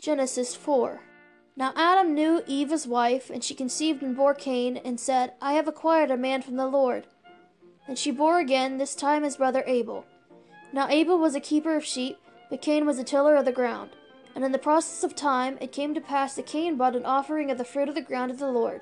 Genesis 4 Now Adam knew Eve his wife, and she conceived and bore Cain, and said, I have acquired a man from the Lord. And she bore again, this time his brother Abel. Now Abel was a keeper of sheep, but Cain was a tiller of the ground. And in the process of time it came to pass that Cain brought an offering of the fruit of the ground to the Lord.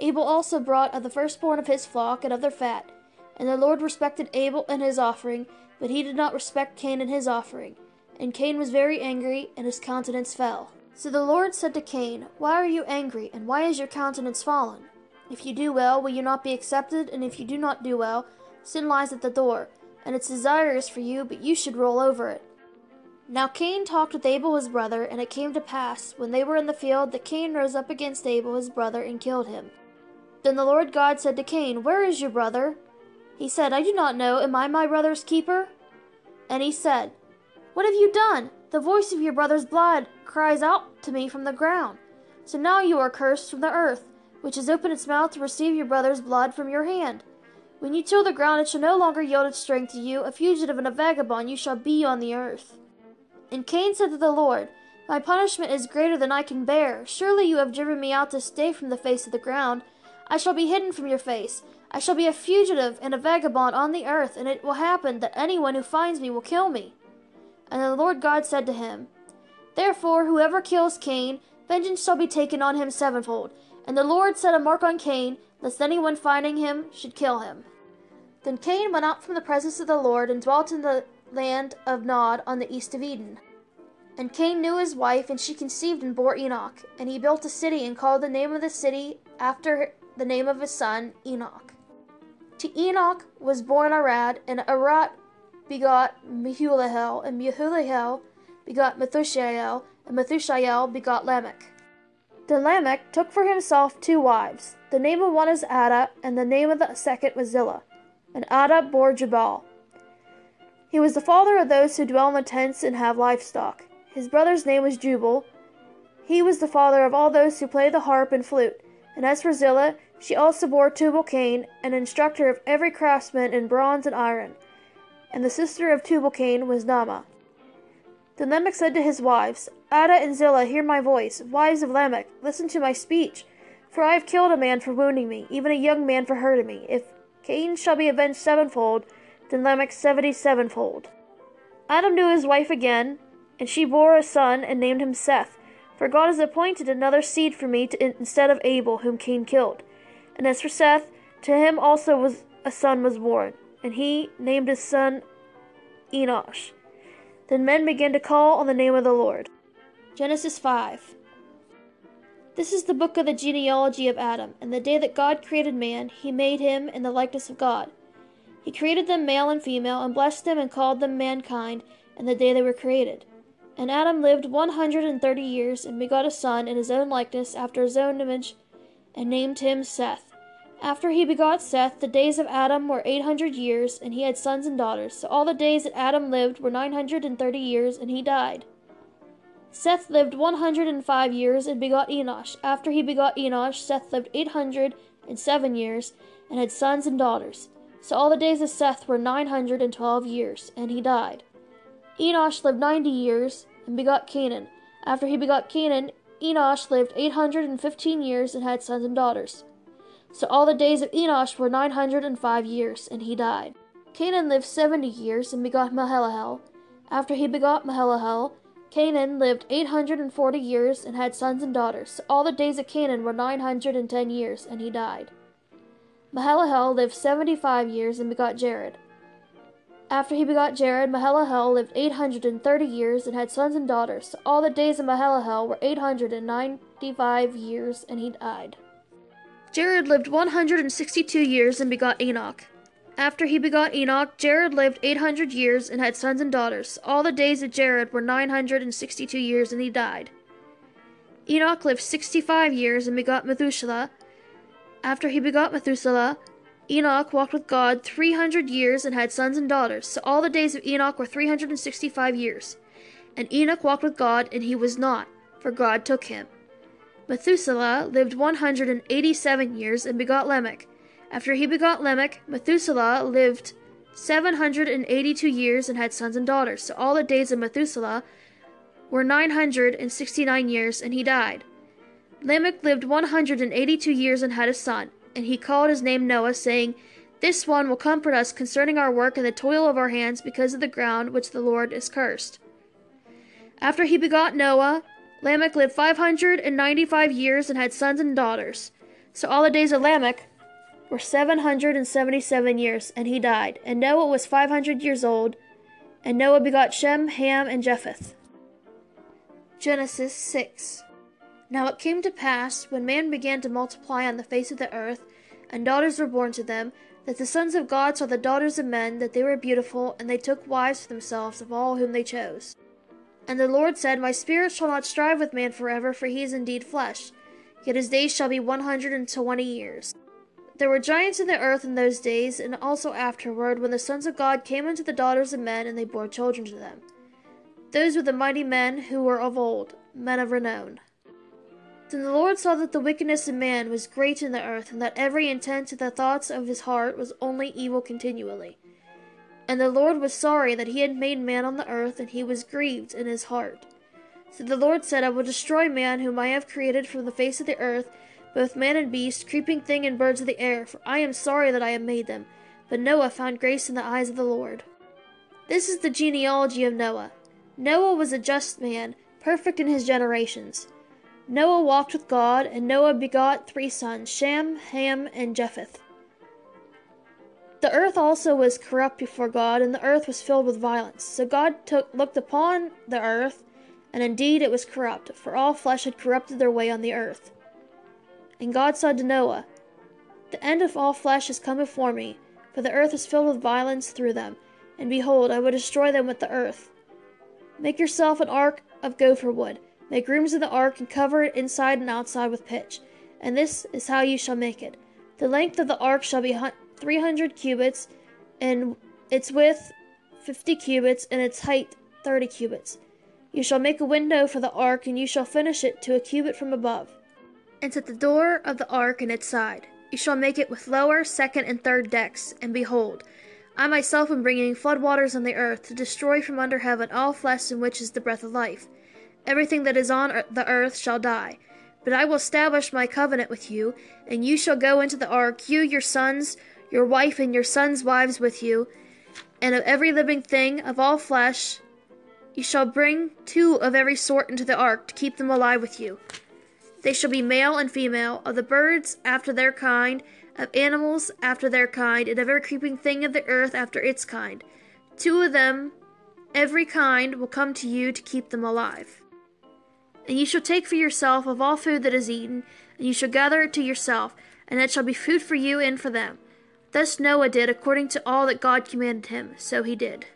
Abel also brought of the firstborn of his flock and of their fat. And the Lord respected Abel and his offering, but he did not respect Cain and his offering. And Cain was very angry, and his countenance fell. So the Lord said to Cain, Why are you angry, and why is your countenance fallen? If you do well, will you not be accepted? And if you do not do well, sin lies at the door, and its desire is for you, but you should rule over it. Now Cain talked with Abel his brother, and it came to pass, when they were in the field, that Cain rose up against Abel his brother, and killed him. Then the Lord God said to Cain, Where is your brother? He said, I do not know. Am I my brother's keeper? And he said, what have you done? The voice of your brother's blood cries out to me from the ground. So now you are cursed from the earth, which has opened its mouth to receive your brother's blood from your hand. When you till the ground, it shall no longer yield its strength to you. A fugitive and a vagabond you shall be on the earth. And Cain said to the Lord, My punishment is greater than I can bear. Surely you have driven me out this day from the face of the ground. I shall be hidden from your face. I shall be a fugitive and a vagabond on the earth, and it will happen that anyone who finds me will kill me. And the Lord God said to him, Therefore, whoever kills Cain, vengeance shall be taken on him sevenfold. And the Lord set a mark on Cain, lest anyone finding him should kill him. Then Cain went out from the presence of the Lord and dwelt in the land of Nod on the east of Eden. And Cain knew his wife, and she conceived and bore Enoch. And he built a city and called the name of the city after the name of his son, Enoch. To Enoch was born Arad, and Arad begot Mehujael, and Mehujael begot Methushael, and Methushael begot Lamech. Then Lamech took for himself two wives. The name of one is Adah, and the name of the second was Zillah. And Adah bore Jabal. He was the father of those who dwell in the tents and have livestock. His brother's name was Jubal. He was the father of all those who play the harp and flute. And as for Zillah, she also bore Tubal Cain, an instructor of every craftsman in bronze and iron and the sister of Tubal-Cain was Naamah. Then Lamech said to his wives, Adah and Zillah, hear my voice. Wives of Lamech, listen to my speech. For I have killed a man for wounding me, even a young man for hurting me. If Cain shall be avenged sevenfold, then Lamech seventy sevenfold. Adam knew his wife again, and she bore a son and named him Seth. For God has appointed another seed for me to, instead of Abel, whom Cain killed. And as for Seth, to him also was a son was born and he named his son Enosh. Then men began to call on the name of the Lord. Genesis 5 This is the book of the genealogy of Adam. And the day that God created man, he made him in the likeness of God. He created them male and female, and blessed them and called them mankind, in the day they were created. And Adam lived one hundred and thirty years, and begot a son in his own likeness, after his own image, and named him Seth. After he begot Seth, the days of Adam were eight hundred years, and he had sons and daughters. So all the days that Adam lived were nine hundred and thirty years, and he died. Seth lived one hundred and five years, and begot Enosh. After he begot Enosh, Seth lived eight hundred and seven years, and had sons and daughters. So all the days of Seth were nine hundred and twelve years, and he died. Enosh lived ninety years, and begot Cainan. After he begot Cainan, Enosh lived eight hundred and fifteen years, and had sons and daughters. So all the days of Enosh were nine hundred and five years, and he died. Cainan lived seventy years, and begot Mahalalel. After he begot Mahalalel, Cainan lived eight hundred and forty years, and had sons and daughters. So all the days of Cainan were nine hundred and ten years, and he died. Mahalalel lived seventy five years, and begot Jared. After he begot Jared, Mahalalel lived eight hundred and thirty years, and had sons and daughters. So all the days of Mahalalel were eight hundred and ninety five years, and he died. Jared lived 162 years and begot Enoch. After he begot Enoch, Jared lived 800 years and had sons and daughters. All the days of Jared were 962 years and he died. Enoch lived 65 years and begot Methuselah. After he begot Methuselah, Enoch walked with God 300 years and had sons and daughters. So all the days of Enoch were 365 years. And Enoch walked with God, and he was not, for God took him. Methuselah lived 187 years and begot Lamech. After he begot Lamech, Methuselah lived 782 years and had sons and daughters. So all the days of Methuselah were nine hundred and sixty nine years, and he died. Lamech lived one hundred and eighty two years and had a son, and he called his name Noah, saying, This one will comfort us concerning our work and the toil of our hands because of the ground which the Lord is cursed. After he begot Noah, Lamech lived five hundred and ninety five years and had sons and daughters. So all the days of Lamech were seven hundred and seventy seven years, and he died. And Noah was five hundred years old, and Noah begot Shem, Ham, and Japheth. Genesis 6 Now it came to pass, when man began to multiply on the face of the earth, and daughters were born to them, that the sons of God saw the daughters of men, that they were beautiful, and they took wives for themselves of all whom they chose. And the Lord said, My spirit shall not strive with man forever, for he is indeed flesh. Yet his days shall be one hundred and twenty years. There were giants in the earth in those days, and also afterward, when the sons of God came unto the daughters of men, and they bore children to them. Those were the mighty men who were of old, men of renown. Then the Lord saw that the wickedness of man was great in the earth, and that every intent of the thoughts of his heart was only evil continually. And the Lord was sorry that he had made man on the earth, and he was grieved in his heart. So the Lord said, I will destroy man whom I have created from the face of the earth, both man and beast, creeping thing and birds of the air, for I am sorry that I have made them. But Noah found grace in the eyes of the Lord. This is the genealogy of Noah. Noah was a just man, perfect in his generations. Noah walked with God, and Noah begot three sons, Shem, Ham, and Japheth. The earth also was corrupt before God, and the earth was filled with violence. So God took, looked upon the earth, and indeed it was corrupt, for all flesh had corrupted their way on the earth. And God said to Noah, The end of all flesh is come before me, for the earth is filled with violence through them, and behold, I will destroy them with the earth. Make yourself an ark of gopher wood. Make rooms in the ark, and cover it inside and outside with pitch. And this is how you shall make it. The length of the ark shall be 300 cubits, and its width 50 cubits, and its height 30 cubits. You shall make a window for the ark, and you shall finish it to a cubit from above. And set the door of the ark in its side. You shall make it with lower, second, and third decks. And behold, I myself am bringing floodwaters on the earth, to destroy from under heaven all flesh in which is the breath of life. Everything that is on the earth shall die. But I will establish my covenant with you, and you shall go into the ark, you, your sons, your wife and your sons' wives with you, and of every living thing of all flesh you shall bring two of every sort into the ark to keep them alive with you. They shall be male and female, of the birds after their kind, of animals after their kind, and of every creeping thing of the earth after its kind. Two of them, every kind, will come to you to keep them alive. And you shall take for yourself of all food that is eaten, and you shall gather it to yourself, and it shall be food for you and for them. Thus Noah did according to all that God commanded him, so he did.